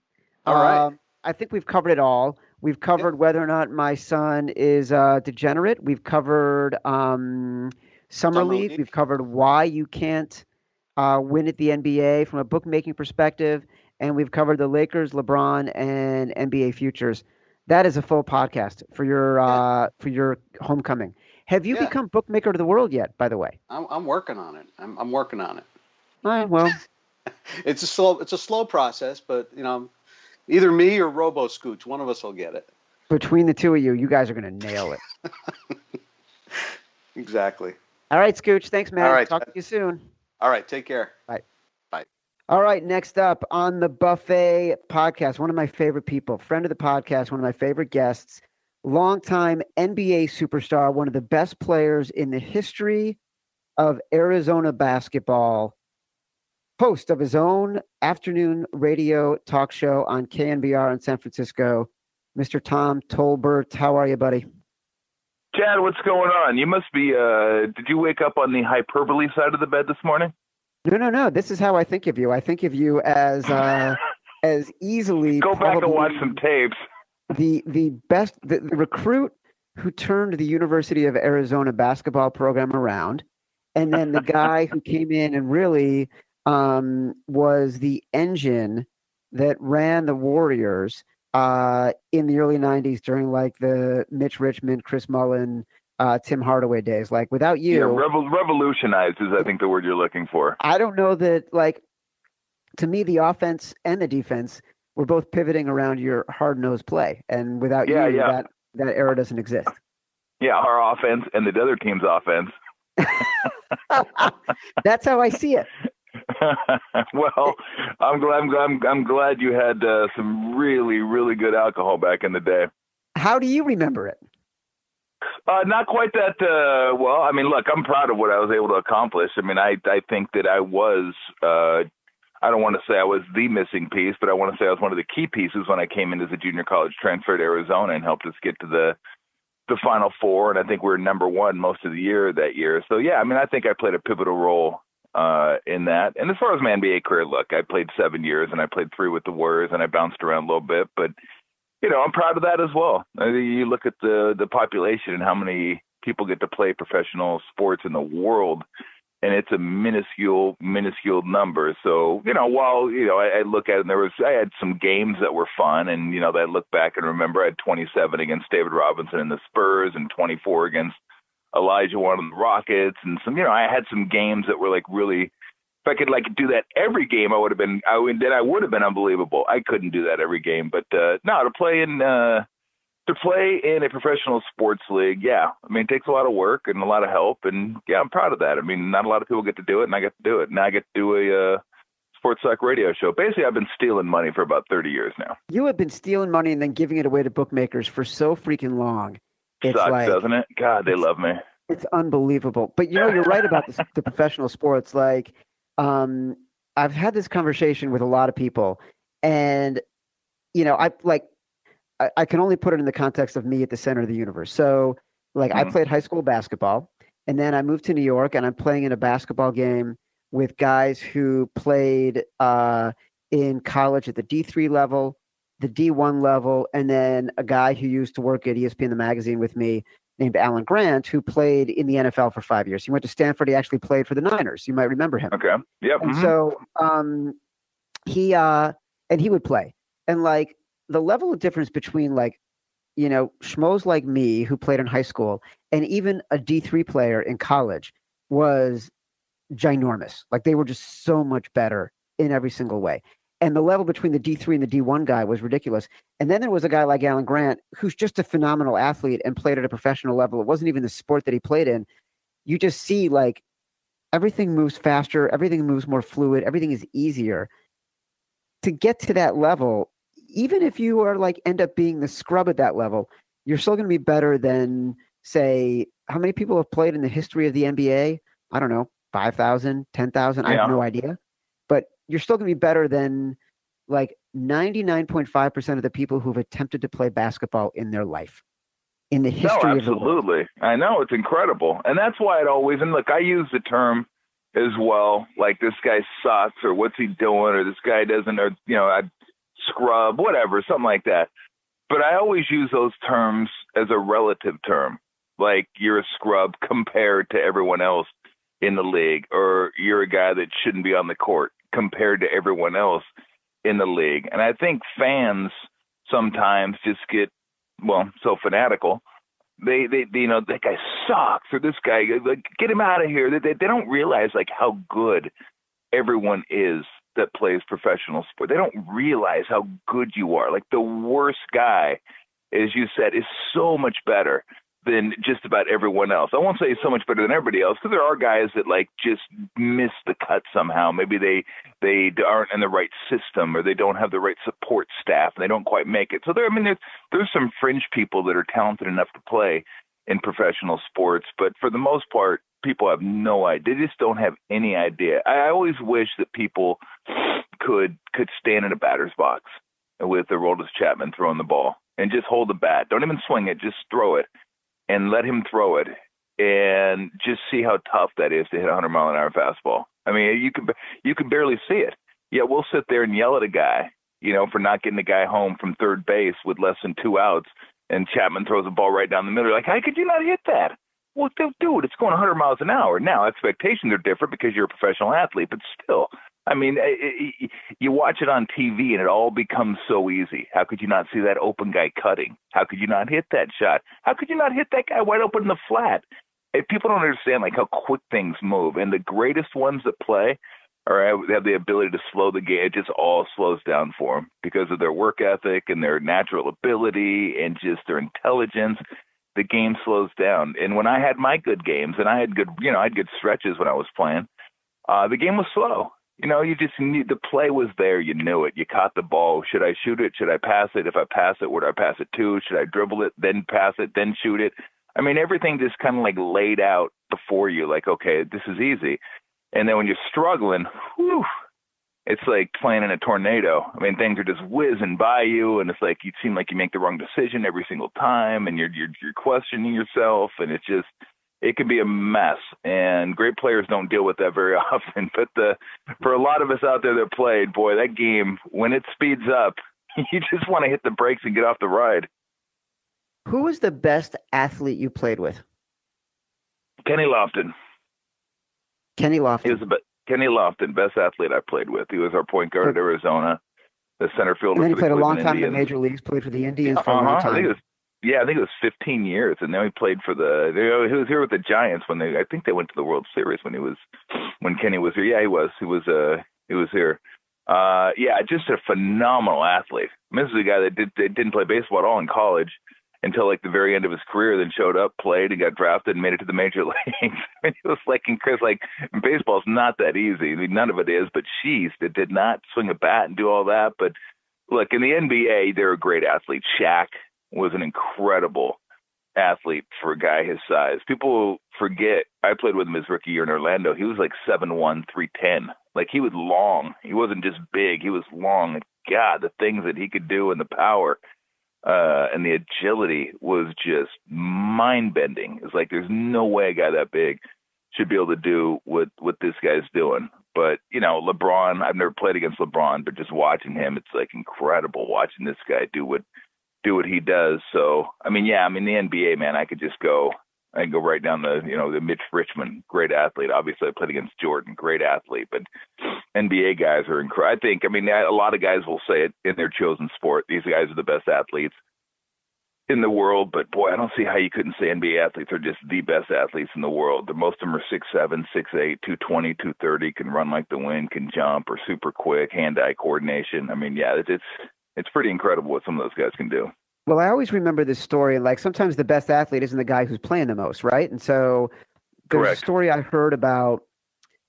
All right. Um, I think we've covered it all. We've covered whether or not my son is uh, degenerate. We've covered um, summer, Summer league. league. We've covered why you can't uh, win at the NBA from a bookmaking perspective, and we've covered the Lakers, LeBron, and NBA futures. That is a full podcast for your uh, for your homecoming. Have you Yeah. become bookmaker of the world yet? By the way, I'm, I'm working on it. I'm, I'm working on it. All right, well, It's a slow it's a slow process, but you know, either me or Robo Scooch, one of us will get it. between the two of you, you guys are going to nail it. Exactly. All right, Scooch. Thanks, man. All right, Talk to you soon. All right, take care. Bye. Bye. All right, next up on the Buffet podcast, one of my favorite people, friend of the podcast, one of my favorite guests, longtime NBA superstar, one of the best players in the history of Arizona basketball, host of his own afternoon radio talk show on KNBR in San Francisco, Mr. Tom Tolbert. How are you, buddy? Chad, what's going on? You must be. Uh, did you wake up on the hyperbole side of the bed this morning? No, no, no. This is how I think of you. I think of you as uh, as easily Go back and watch some tapes. the the best the, the recruit who turned the University of Arizona basketball program around, and then the guy who came in and really um, was the engine that ran the Warriors uh, in the early '90s during like the Mitch Richmond, Chris Mullin, uh, Tim Hardaway days. Like without you, Yeah, revo- revolutionized is I think the word you're looking for. I don't know that like to me the offense and the defense were both pivoting around your hard nosed play. And without Yeah, you yeah. that that era doesn't exist. Yeah, our offense and the other team's offense. That's how I see it. well, I'm glad. I'm, I'm, I'm glad you had uh, some really, really good alcohol back in the day. How do you remember it? Uh, not quite that uh, well. I mean, look, I'm proud of what I was able to accomplish. I mean, I I think that I was. Uh, I don't want to say I was the missing piece, but I want to say I was one of the key pieces when I came in as a junior college transfer to Arizona and helped us get to the the Final Four. And I think we were number one most of the year that year. So yeah, I mean, I think I played a pivotal role uh, in that. And as far as my NBA career, look, I played seven years and I played three with the Warriors and I bounced around a little bit, but you know, I'm proud of that as well. I mean, you look at the the population and how many people get to play professional sports in the world, and it's a minuscule, minuscule number. So, you know, while you know, I, I look at it, and there was I had some games that were fun, and you know, that I look back and remember I had 27 against David Robinson and the Spurs, and 24 against Olajuwon and the Rockets, and some, you know, I had some games that were like really if I could like do that every game, I would have been. I would then I would have been unbelievable. I couldn't do that every game, but uh, no, to play in uh, to play in a professional sports league, yeah. I mean, it takes a lot of work and a lot of help, and yeah, I'm proud of that. I mean, not a lot of people get to do it, and I get to do it. Now I get to do a uh, sports talk radio show. Basically, I've been stealing money for about 30 years now. You have been stealing money and then giving it away to bookmakers for so freaking long. It's Sucks, like doesn't it? God, they love me. It's unbelievable. But you know, you're right about the, the professional sports. Like, um, I've had this conversation with a lot of people, and you know, I like, I, I can only put it in the context of me at the center of the universe. So, like, I Mhm. played high school basketball, and then I moved to New York, and I'm playing in a basketball game with guys who played uh, in college at the D3 level, the D1 level, and then a guy who used to work at ESPN the magazine with me named Alan Grant, who played in the NFL for five years. He went to Stanford. He actually played for the Niners. You might remember him. Okay. Yep. And mhm. so um, he uh, and he would play, and like the level of difference between like you know schmoes like me who played in high school and even a D three player in college was ginormous. Like they were just so much better in every single way. And the level between the D3 and the D1 guy was ridiculous. And then there was a guy like Alan Grant, who's just a phenomenal athlete and played at a professional level. It wasn't even the sport that he played in. You just see like everything moves faster, everything moves more fluid, everything is easier. To get to that level, even if you are like end up being the scrub at that level, you're still going to be better than say how many people have played in the history of the NBA? I don't know, 5,000, 10,000, I have no idea. But you're still going to be better than like 99.5% of the people who've attempted to play basketball in their life in the history of no, absolutely. I know it's incredible, and that's why it always. And look, I use the term as well, like this guy sucks, or what's he doing, or this guy doesn't, or you know, I scrub, whatever, something like that. But I always use those terms as a relative term, like you're a scrub compared to everyone else in the league, or you're a guy that shouldn't be on the court compared to everyone else in the league. And I think fans sometimes just get well so fanatical. They, they, they you know that guy sucks or this guy like get him out of here. They, they they don't realize like how good everyone is that plays professional sport. They don't realize how good you are. Like the worst guy, as you said, is so much better than just about everyone else. I won't say so much better than everybody else because there are guys that like just miss the cut somehow. Maybe they they aren't in the right system or they don't have the right support staff and they don't quite make it. So there, I mean, there's there's some fringe people that are talented enough to play in professional sports, but for the most part, people have no idea. They just don't have any idea. I always wish that people could could stand in a batter's box with Aroldis Chapman throwing the ball and just hold the bat. Don't even swing it, just throw it and let him throw it and just see how tough that is to hit a 100 mile an hour fastball. I mean, you can you can barely see it. Yeah, we'll sit there and yell at a guy, you know, for not getting the guy home from third base with less than two outs, and Chapman throws a ball right down the middle. You're like, how could you not hit that? Well, dude, it's going 100 miles an hour. Now expectations are different because you're a professional athlete, but still, I mean, it, it, you watch it on TV and it all becomes so easy. How could you not see that open guy cutting? How could you not hit that shot? How could you not hit that guy wide open in the flat? If people don't understand like how quick things move, and the greatest ones that play or have the ability to slow the game, it just all slows down for them because of their work ethic and their natural ability and just their intelligence. The game slows down. And when I had my good games, and I had good, you know, I had good stretches when I was playing, uh, the game was slow you know, you just need the play was there. You knew it. You caught the ball. Should I shoot it? Should I pass it? If I pass it, would I pass it to? Should I dribble it, then pass it, then shoot it? I mean, everything just kind of like laid out before you. Like, okay, this is easy. And then when you're struggling, whew, it's like playing in a tornado. I mean, things are just whizzing by you, and it's like you seem like you make the wrong decision every single time, and you're you're, you're questioning yourself, and it's just it can be a mess and great players don't deal with that very often. But the for a lot of us out there that played boy that game when it speeds up you just want to hit the brakes and get off the ride. Who was the best athlete you played with? Kenny lofton. Kenny lofton. He was the kenny lofton best athlete i played with. He was our point guard at arizona the center fielder and then he played a long time Indians. in the major leagues played for the indians for uh-huh. a long time I think it was yeah, I think it was 15 years, and then he played for the. He was here with the Giants when they. I think they went to the World Series when he was, when Kenny was here. Yeah, he was. He was. Uh, he was here. Uh, yeah, just a phenomenal athlete. This is a guy that did that didn't play baseball at all in college until like the very end of his career. Then showed up, played, and got drafted, and made it to the major leagues. I mean, it was like, Chris, like baseball's not that easy. I mean, none of it is. But she's that did not swing a bat and do all that. But look, in the NBA, they're a great athlete. Shaq was an incredible athlete for a guy his size. People forget I played with him his rookie year in Orlando. He was like seven one, three ten. Like he was long. He wasn't just big. He was long. God, the things that he could do and the power uh, and the agility was just mind bending. It's like there's no way a guy that big should be able to do what what this guy's doing. But you know, LeBron. I've never played against LeBron, but just watching him, it's like incredible watching this guy do what do what he does. So I mean, yeah, I mean the NBA man, I could just go. I go right down the you know the Mitch Richmond, great athlete. Obviously, I played against Jordan, great athlete. But NBA guys are incredible. I think. I mean, a lot of guys will say it in their chosen sport. These guys are the best athletes in the world, but boy, I don't see how you couldn't say NBA athletes are just the best athletes in the world. The most of them are six seven, six eight, two twenty, two thirty, can run like the wind, can jump, or super quick, hand eye coordination. I mean, yeah, it's it's it's pretty incredible what some of those guys can do. Well, I always remember this story. Like sometimes the best athlete isn't the guy who's playing the most, right? And so there's Correct. a story I heard about.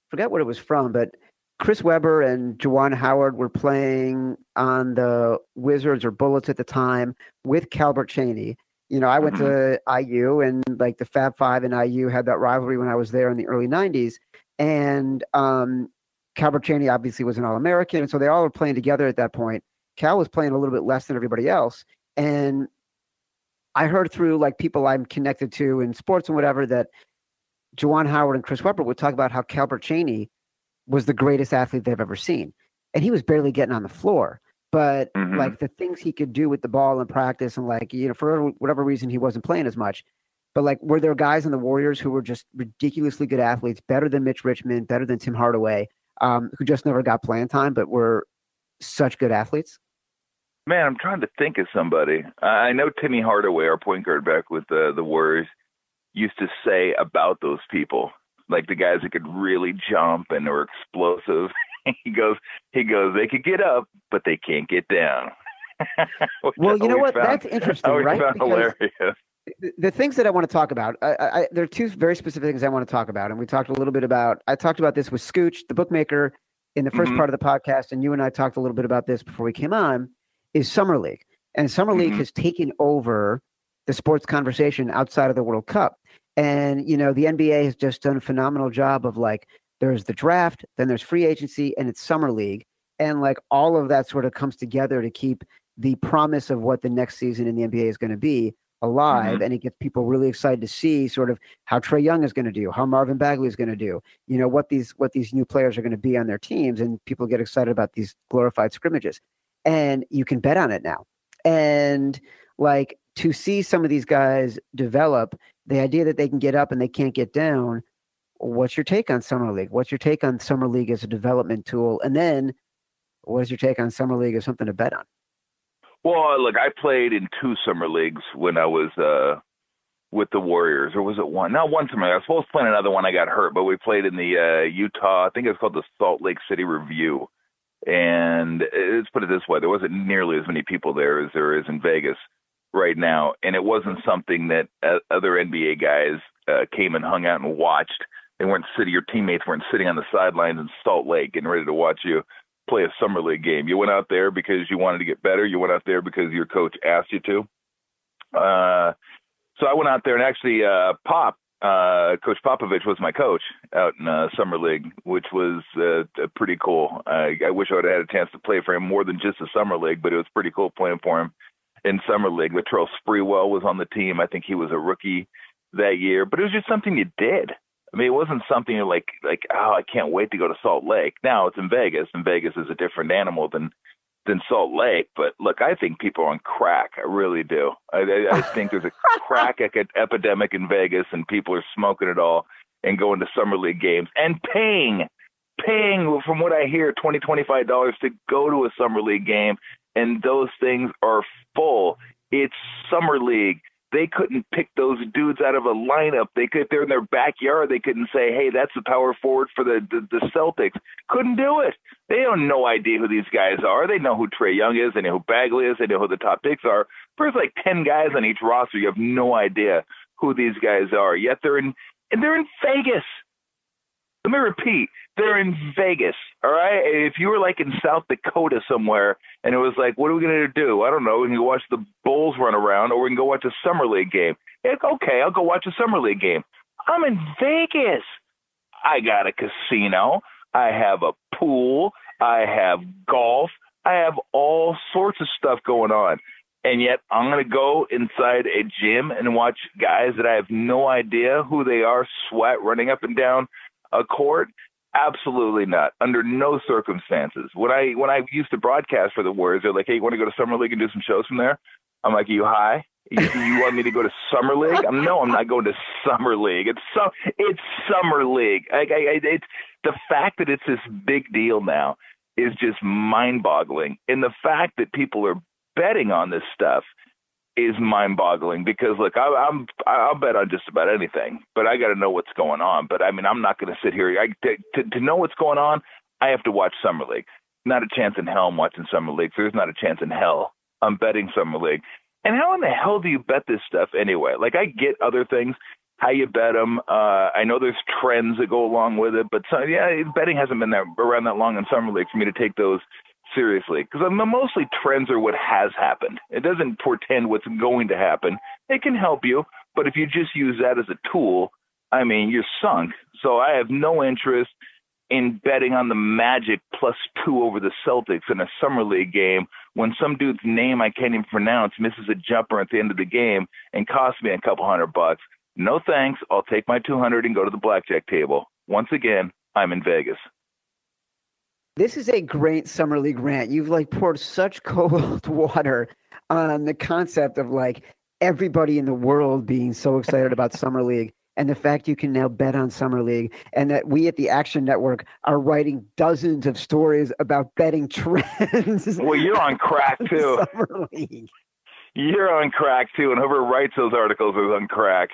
Forget what it was from, but Chris Webber and Juwan Howard were playing on the Wizards or Bullets at the time with Calbert Cheaney. You know, I went to IU and like the Fab Five and IU had that rivalry when I was there in the early '90s, and um, Calbert Cheaney obviously was an All American, and so they all were playing together at that point. Cal was playing a little bit less than everybody else, and I heard through like people I'm connected to in sports and whatever that Juwan Howard and Chris Webber would talk about how Calbert Cheaney was the greatest athlete they've ever seen. And he was barely getting on the floor. But Mhm. like the things he could do with the ball in practice and like, you know, for whatever reason he wasn't playing as much. But like were there guys in the Warriors who were just ridiculously good athletes, better than Mitch Richmond, better than Tim Hardaway, um, who just never got playing time, but were such good athletes? Man, I'm trying to think of somebody. I know Timmy Hardaway, our point guard back with the the Warriors, used to say about those people, like the guys that could really jump and were explosive. he goes, he goes, they could get up, but they can't get down. Well, you know what? found- That's interesting, right? found Because- hilarious. the- things that I want to talk about, I, I, there are two very specific things I want to talk about, and we talked a little bit about. I talked about this with Scooch, the bookmaker, in the 1st Mhm. part of the podcast, and you and I talked a little bit about this before we came on. Is Summer League, and Summer League Mhm. has taken over the sports conversation outside of the World Cup, and you know the NBA has just done a phenomenal job of like there's the draft, then there's free agency, and it's Summer League, and like all of that sort of comes together to keep the promise of what the next season in the NBA is going to be alive and it gets people really excited to see sort of how Trae Young is going to do, how Marvin Bagley is going to do, you know, what these what these new players are going to be on their teams and people get excited about these glorified scrimmages. And you can bet on it now. And like to see some of these guys develop, the idea that they can get up and they can't get down, what's your take on Summer League? What's your take on Summer League as a development tool? And then what is your take on Summer League as something to bet on? Well, look, I played in two summer leagues when I was uh with the Warriors, or was it one? Not one summer. league. I was supposed to play another one. I got hurt, but we played in the uh Utah. I think it was called the Salt Lake City Revue. And uh, let's put it this way: there wasn't nearly as many people there as there is in Vegas right now, and it wasn't something that uh, other NBA guys uh, came and hung out and watched. They weren't sitting. Your teammates weren't sitting on the sidelines in Salt Lake and ready to watch you play a summer league game. You went out there because you wanted to get better. You went out there because your coach asked you to. Uh, so I went out there and actually, uh, Pop, uh, Coach Popovich was my coach out in uh, summer league, which was uh, pretty cool. I, I wish I would have had a chance to play for him more than just the summer league, but it was pretty cool playing for him in summer league. Latrell Sprewell was on the team. I think he was a rookie that year, but it was just something you did. I mean, it wasn't something you're like like oh, I can't wait to go to Salt Lake. Now it's in Vegas, and Vegas is a different animal than than Salt Lake. But look, I think people are on crack. I really do. I, I, I think there's a crack epidemic in Vegas, and people are smoking it all and going to summer league games and paying paying from what I hear twenty twenty five dollars to go to a summer league game, and those things are full. It's summer league they couldn't pick those dudes out of a lineup. They could, they're in their backyard, they couldn't say, "Hey, that's the power forward for the, the the Celtics." Couldn't do it. They have no idea who these guys are. They know who Trae Young is. They know who Bagley is. They know who the top picks are. There's like ten guys on each roster. You have no idea who these guys are. Yet they're in and they're in Vegas. Let me repeat. They're in Vegas. All right. If you were like in South Dakota somewhere and it was like, what are we going to do? I don't know. We can go watch the Bulls run around or we can go watch a Summer League game. It's okay. I'll go watch a Summer League game. I'm in Vegas. I got a casino. I have a pool. I have golf. I have all sorts of stuff going on. And yet I'm going to go inside a gym and watch guys that I have no idea who they are sweat running up and down a court. Absolutely not. Under no circumstances. When I when I used to broadcast for the Warriors, they're like, "Hey, you want to go to summer league and do some shows from there?" I'm like, "Are you high? You, you want me to go to summer league?" I'm no, I'm not going to summer league. It's so it's summer league. I, I, it's the fact that it's this big deal now is just mind-boggling, and the fact that people are betting on this stuff is mind-boggling because look, I, I'm I'll bet on just about anything, but I got to know what's going on. But I mean, I'm not going to sit here. I, to, to to know what's going on, I have to watch summer league. Not a chance in hell I'm watching summer league. There's not a chance in hell I'm betting summer league. And how in the hell do you bet this stuff anyway? Like I get other things, how you bet them. Uh, I know there's trends that go along with it, but so, yeah, betting hasn't been that around that long in summer league for me to take those seriously because mostly trends are what has happened. It doesn't portend what's going to happen. It can help you, but if you just use that as a tool, I mean, you're sunk. So I have no interest in betting on the Magic plus two over the Celtics in a summer league game when some dude's name I can't even pronounce misses a jumper at the end of the game and costs me a couple hundred bucks. No thanks. I'll take my 200 and go to the blackjack table. Once again, I'm in Vegas. This is a great summer league rant. You've like poured such cold water on the concept of like everybody in the world being so excited about summer league and the fact you can now bet on summer league and that we at the action network are writing dozens of stories about betting trends well you're on crack too summer league. you're on crack too and whoever writes those articles is on crack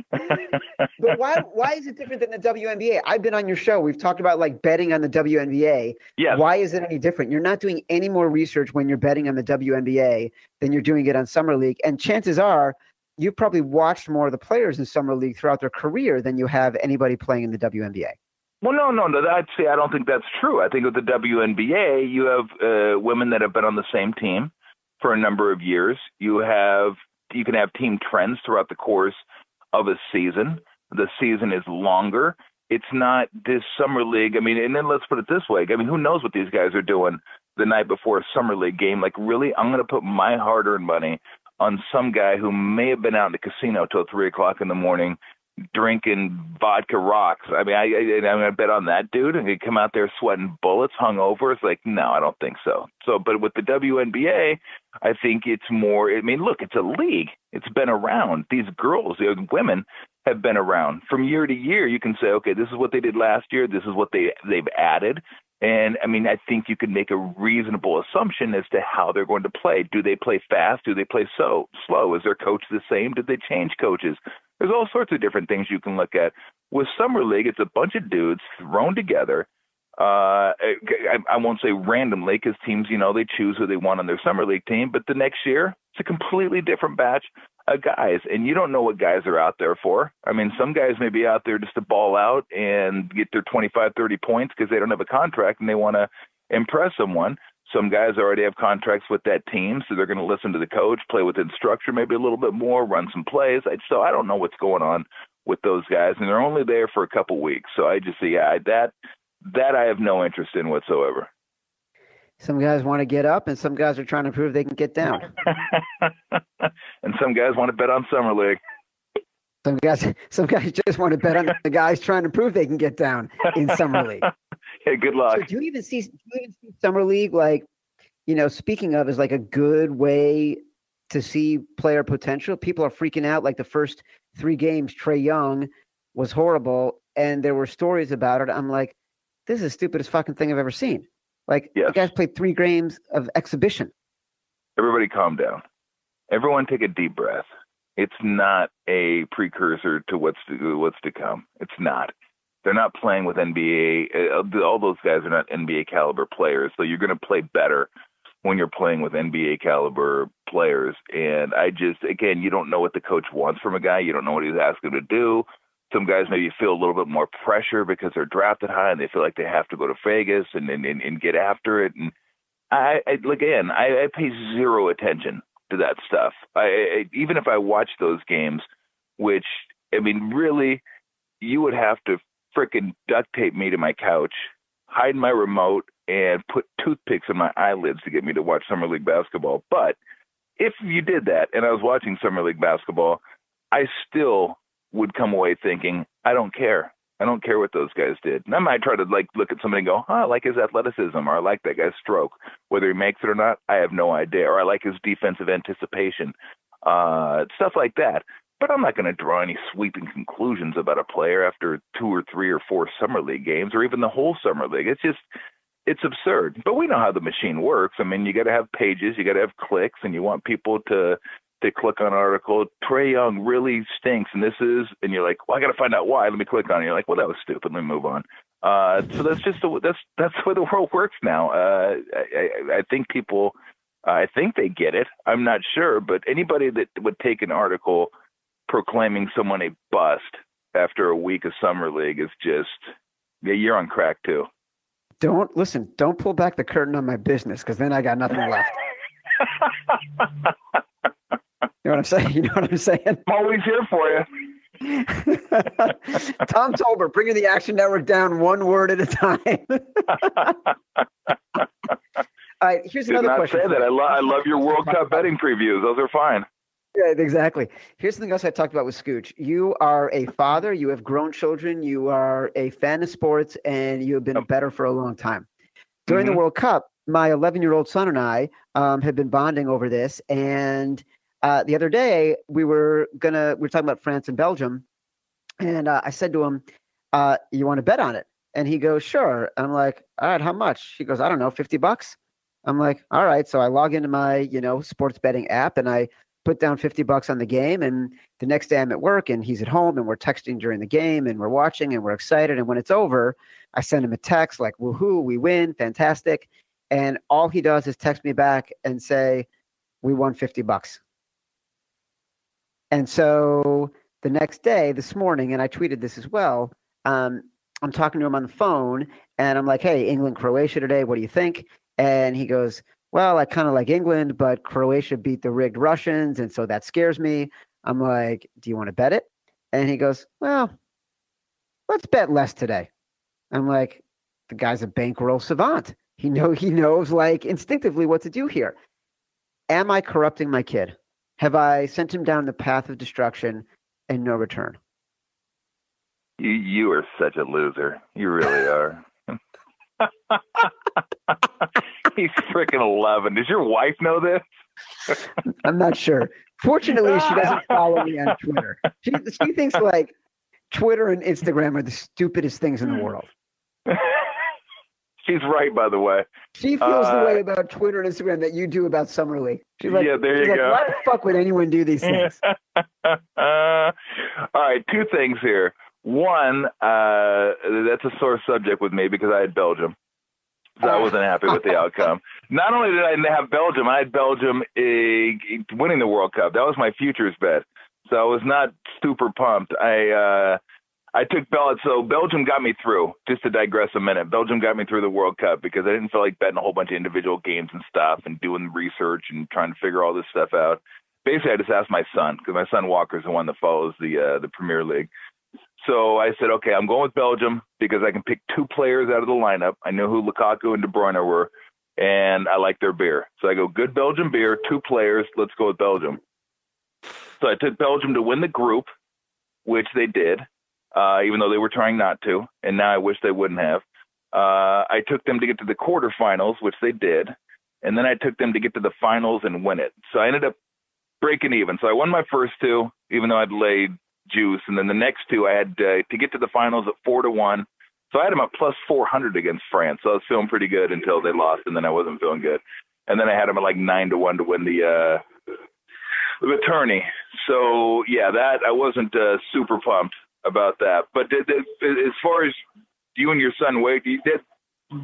but why why is it different than the WNBA? I've been on your show. We've talked about like betting on the WNBA. Yes. Why is it any different? You're not doing any more research when you're betting on the WNBA than you're doing it on Summer League. And chances are you've probably watched more of the players in Summer League throughout their career than you have anybody playing in the WNBA. Well, no, no, no. I'd say I don't think that's true. I think with the WNBA, you have uh, women that have been on the same team for a number of years. You have you can have team trends throughout the course of a season. The season is longer. It's not this summer league. I mean, and then let's put it this way. I mean, who knows what these guys are doing the night before a summer league game? Like, really, I'm going to put my hard-earned money on some guy who may have been out in the casino till three o'clock in the morning drinking vodka rocks. I mean, I, I I'm gonna bet on that dude, and he come out there sweating bullets, hungover. It's like, no, I don't think so. So, but with the WNBA, I think it's more. I mean, look, it's a league. It's been around. These girls, the women, have been around from year to year. You can say, okay, this is what they did last year. This is what they they've added. And I mean, I think you can make a reasonable assumption as to how they're going to play. Do they play fast? Do they play so slow? Is their coach the same? Did they change coaches? There's all sorts of different things you can look at. With summer league, it's a bunch of dudes thrown together. Uh, I, I won't say randomly because teams, you know, they choose who they want on their summer league team. But the next year, it's a completely different batch of guys, and you don't know what guys are out there for. I mean, some guys may be out there just to ball out and get their 25, 30 points because they don't have a contract and they want to impress someone. Some guys already have contracts with that team, so they're going to listen to the coach, play within structure maybe a little bit more, run some plays. I, so I don't know what's going on with those guys, and they're only there for a couple weeks. So I just see yeah, that that I have no interest in whatsoever. Some guys want to get up, and some guys are trying to prove they can get down. and some guys want to bet on summer league. Some guys, some guys just want to bet on the guys trying to prove they can get down in summer league. yeah, good luck. So do you even see, do you even see summer league like, you know, speaking of, is like a good way to see player potential? People are freaking out. Like the first three games, Trae Young was horrible, and there were stories about it. I'm like, this is the stupidest fucking thing I've ever seen. Like yes. the guys played three games of exhibition. Everybody calm down. Everyone take a deep breath. It's not a precursor to what's to, what's to come. It's not. They're not playing with NBA. Uh, all those guys are not NBA caliber players. So you're going to play better when you're playing with NBA caliber players. And I just, again, you don't know what the coach wants from a guy. You don't know what he's asking to do. Some guys maybe feel a little bit more pressure because they're drafted high and they feel like they have to go to Vegas and and, and, and get after it. And I, I again, I, I pay zero attention to that stuff. I, I even if I watch those games, which I mean, really, you would have to fricking duct tape me to my couch, hide my remote, and put toothpicks in my eyelids to get me to watch summer league basketball. But if you did that and I was watching summer league basketball, I still would come away thinking, I don't care. I don't care what those guys did. And I might try to like look at somebody and go, oh, I like his athleticism, or I like that guy's stroke. Whether he makes it or not, I have no idea. Or I like his defensive anticipation, uh, stuff like that. But I'm not going to draw any sweeping conclusions about a player after two or three or four summer league games, or even the whole summer league. It's just it's absurd. But we know how the machine works. I mean, you got to have pages, you got to have clicks, and you want people to to click on an article. Trae Young really stinks, and this is, and you're like, well, I got to find out why. Let me click on it. You're like, well, that was stupid. Let me move on. Uh, so that's just the, that's that's the way the world works now. Uh, I, I think people, I think they get it. I'm not sure, but anybody that would take an article proclaiming someone a bust after a week of summer league is just yeah, you're on crack too. Don't listen. Don't pull back the curtain on my business because then I got nothing left. you know what I'm saying? You know what I'm saying? I'm always here for you. Tom Tolbert, bringing the Action Network down one word at a time. All right, here's Did another not question. say that. I, lo- I love your World Cup betting previews. Those are fine. Yeah, exactly. Here's something else I talked about with Scooch. You are a father, you have grown children, you are a fan of sports, and you have been a bettor for a long time. During Mhm. the World Cup, my 11 year old son and I um, have been bonding over this. And uh, the other day, we were gonna we were talking about France and Belgium, and uh, I said to him, uh, "You want to bet on it?" And he goes, "Sure." I'm like, "All right, how much?" He goes, "I don't know, 50 bucks." I'm like, "All right." So I log into my you know sports betting app and I put down 50 bucks on the game and the next day I'm at work and he's at home and we're texting during the game and we're watching and we're excited. And when it's over I send him a text like woohoo we win fantastic. And all he does is text me back and say we won 50 bucks. And so the next day this morning and I tweeted this as well um, I'm talking to him on the phone and I'm like hey England Croatia today what do you think? And he goes well, I kind of like England, but Croatia beat the rigged Russians, and so that scares me. I'm like, do you want to bet it? And he goes, well, let's bet less today. I'm like, the guy's a bankroll savant. He know he knows like instinctively what to do here. Am I corrupting my kid? Have I sent him down the path of destruction and no return? You you are such a loser. You really are. He's freaking eleven. Does your wife know this? I'm not sure. Fortunately, she doesn't follow me on Twitter. She, she thinks like Twitter and Instagram are the stupidest things in the world. She's right, by the way. She feels the Uh, way about Twitter and Instagram that you do about Summer League. She's like, Yeah, there you like, go. Why the fuck would anyone do these things? uh, all right, two things here. One, uh, that's a sore subject with me because I had Belgium. So I wasn't happy with the outcome. Not only did I have Belgium, I had Belgium uh, winning the World Cup. That was my futures bet. So I was not super pumped. I uh, I took Bel so Belgium got me through. Just to digress a minute, Belgium got me through the World Cup because I didn't feel like betting a whole bunch of individual games and stuff and doing research and trying to figure all this stuff out. Basically, I just asked my son because my son Walker's the one that follows the uh, the Premier League. So I said, okay, I'm going with Belgium because I can pick two players out of the lineup. I know who Lukaku and De Bruyne were, and I like their beer. So I go, good Belgium beer, two players. Let's go with Belgium. So I took Belgium to win the group, which they did, uh, even though they were trying not to. And now I wish they wouldn't have. Uh, I took them to get to the quarterfinals, which they did. And then I took them to get to the finals and win it. So I ended up breaking even. So I won my first two, even though I'd laid juice. And then the next two, I had uh, to get to the finals at four to one. So I had them at plus 400 against France. So I was feeling pretty good until they lost, and then I wasn't feeling good. And then I had them at like nine to one to win the uh, the tourney. So yeah, that I wasn't uh, super pumped about that. But the, the, as far as you and your son Wade, did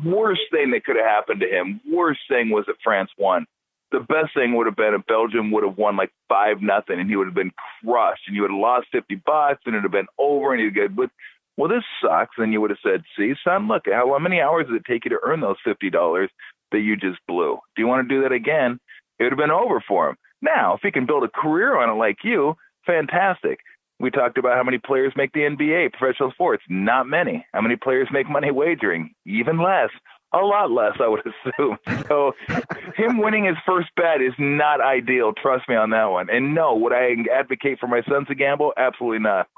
worst thing that could have happened to him. Worst thing was that France won. The best thing would have been if Belgium would have won like five nothing, and he would have been crushed, and you would have lost fifty bucks, and it'd have been over, and he'd get but. Well, this sucks. And you would have said, "See, son, look, how many hours did it take you to earn those fifty dollars that you just blew? Do you want to do that again?" It would have been over for him. Now, if he can build a career on it like you, fantastic. We talked about how many players make the NBA, professional sports. Not many. How many players make money wagering? Even less. A lot less, I would assume. So, him winning his first bet is not ideal. Trust me on that one. And no, would I advocate for my son to gamble? Absolutely not.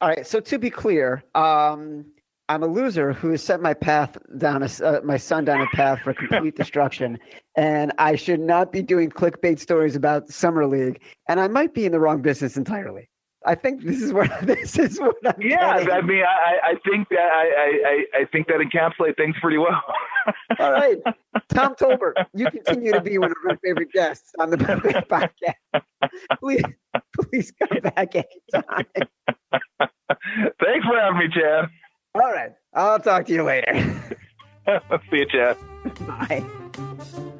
All right. So to be clear, um, I'm a loser who has set my path down, a, uh, my son down a path for complete destruction, and I should not be doing clickbait stories about summer league. And I might be in the wrong business entirely. I think this is what this is what I'm Yeah, getting. I mean, I, I think that I, I, I- think that encapsulates things pretty well. All right, Tom Tolbert, you continue to be one of my favorite guests on the podcast. Please, please come back anytime. Thanks for having me, Chad. All right, I'll talk to you later. See you, Chad. Bye.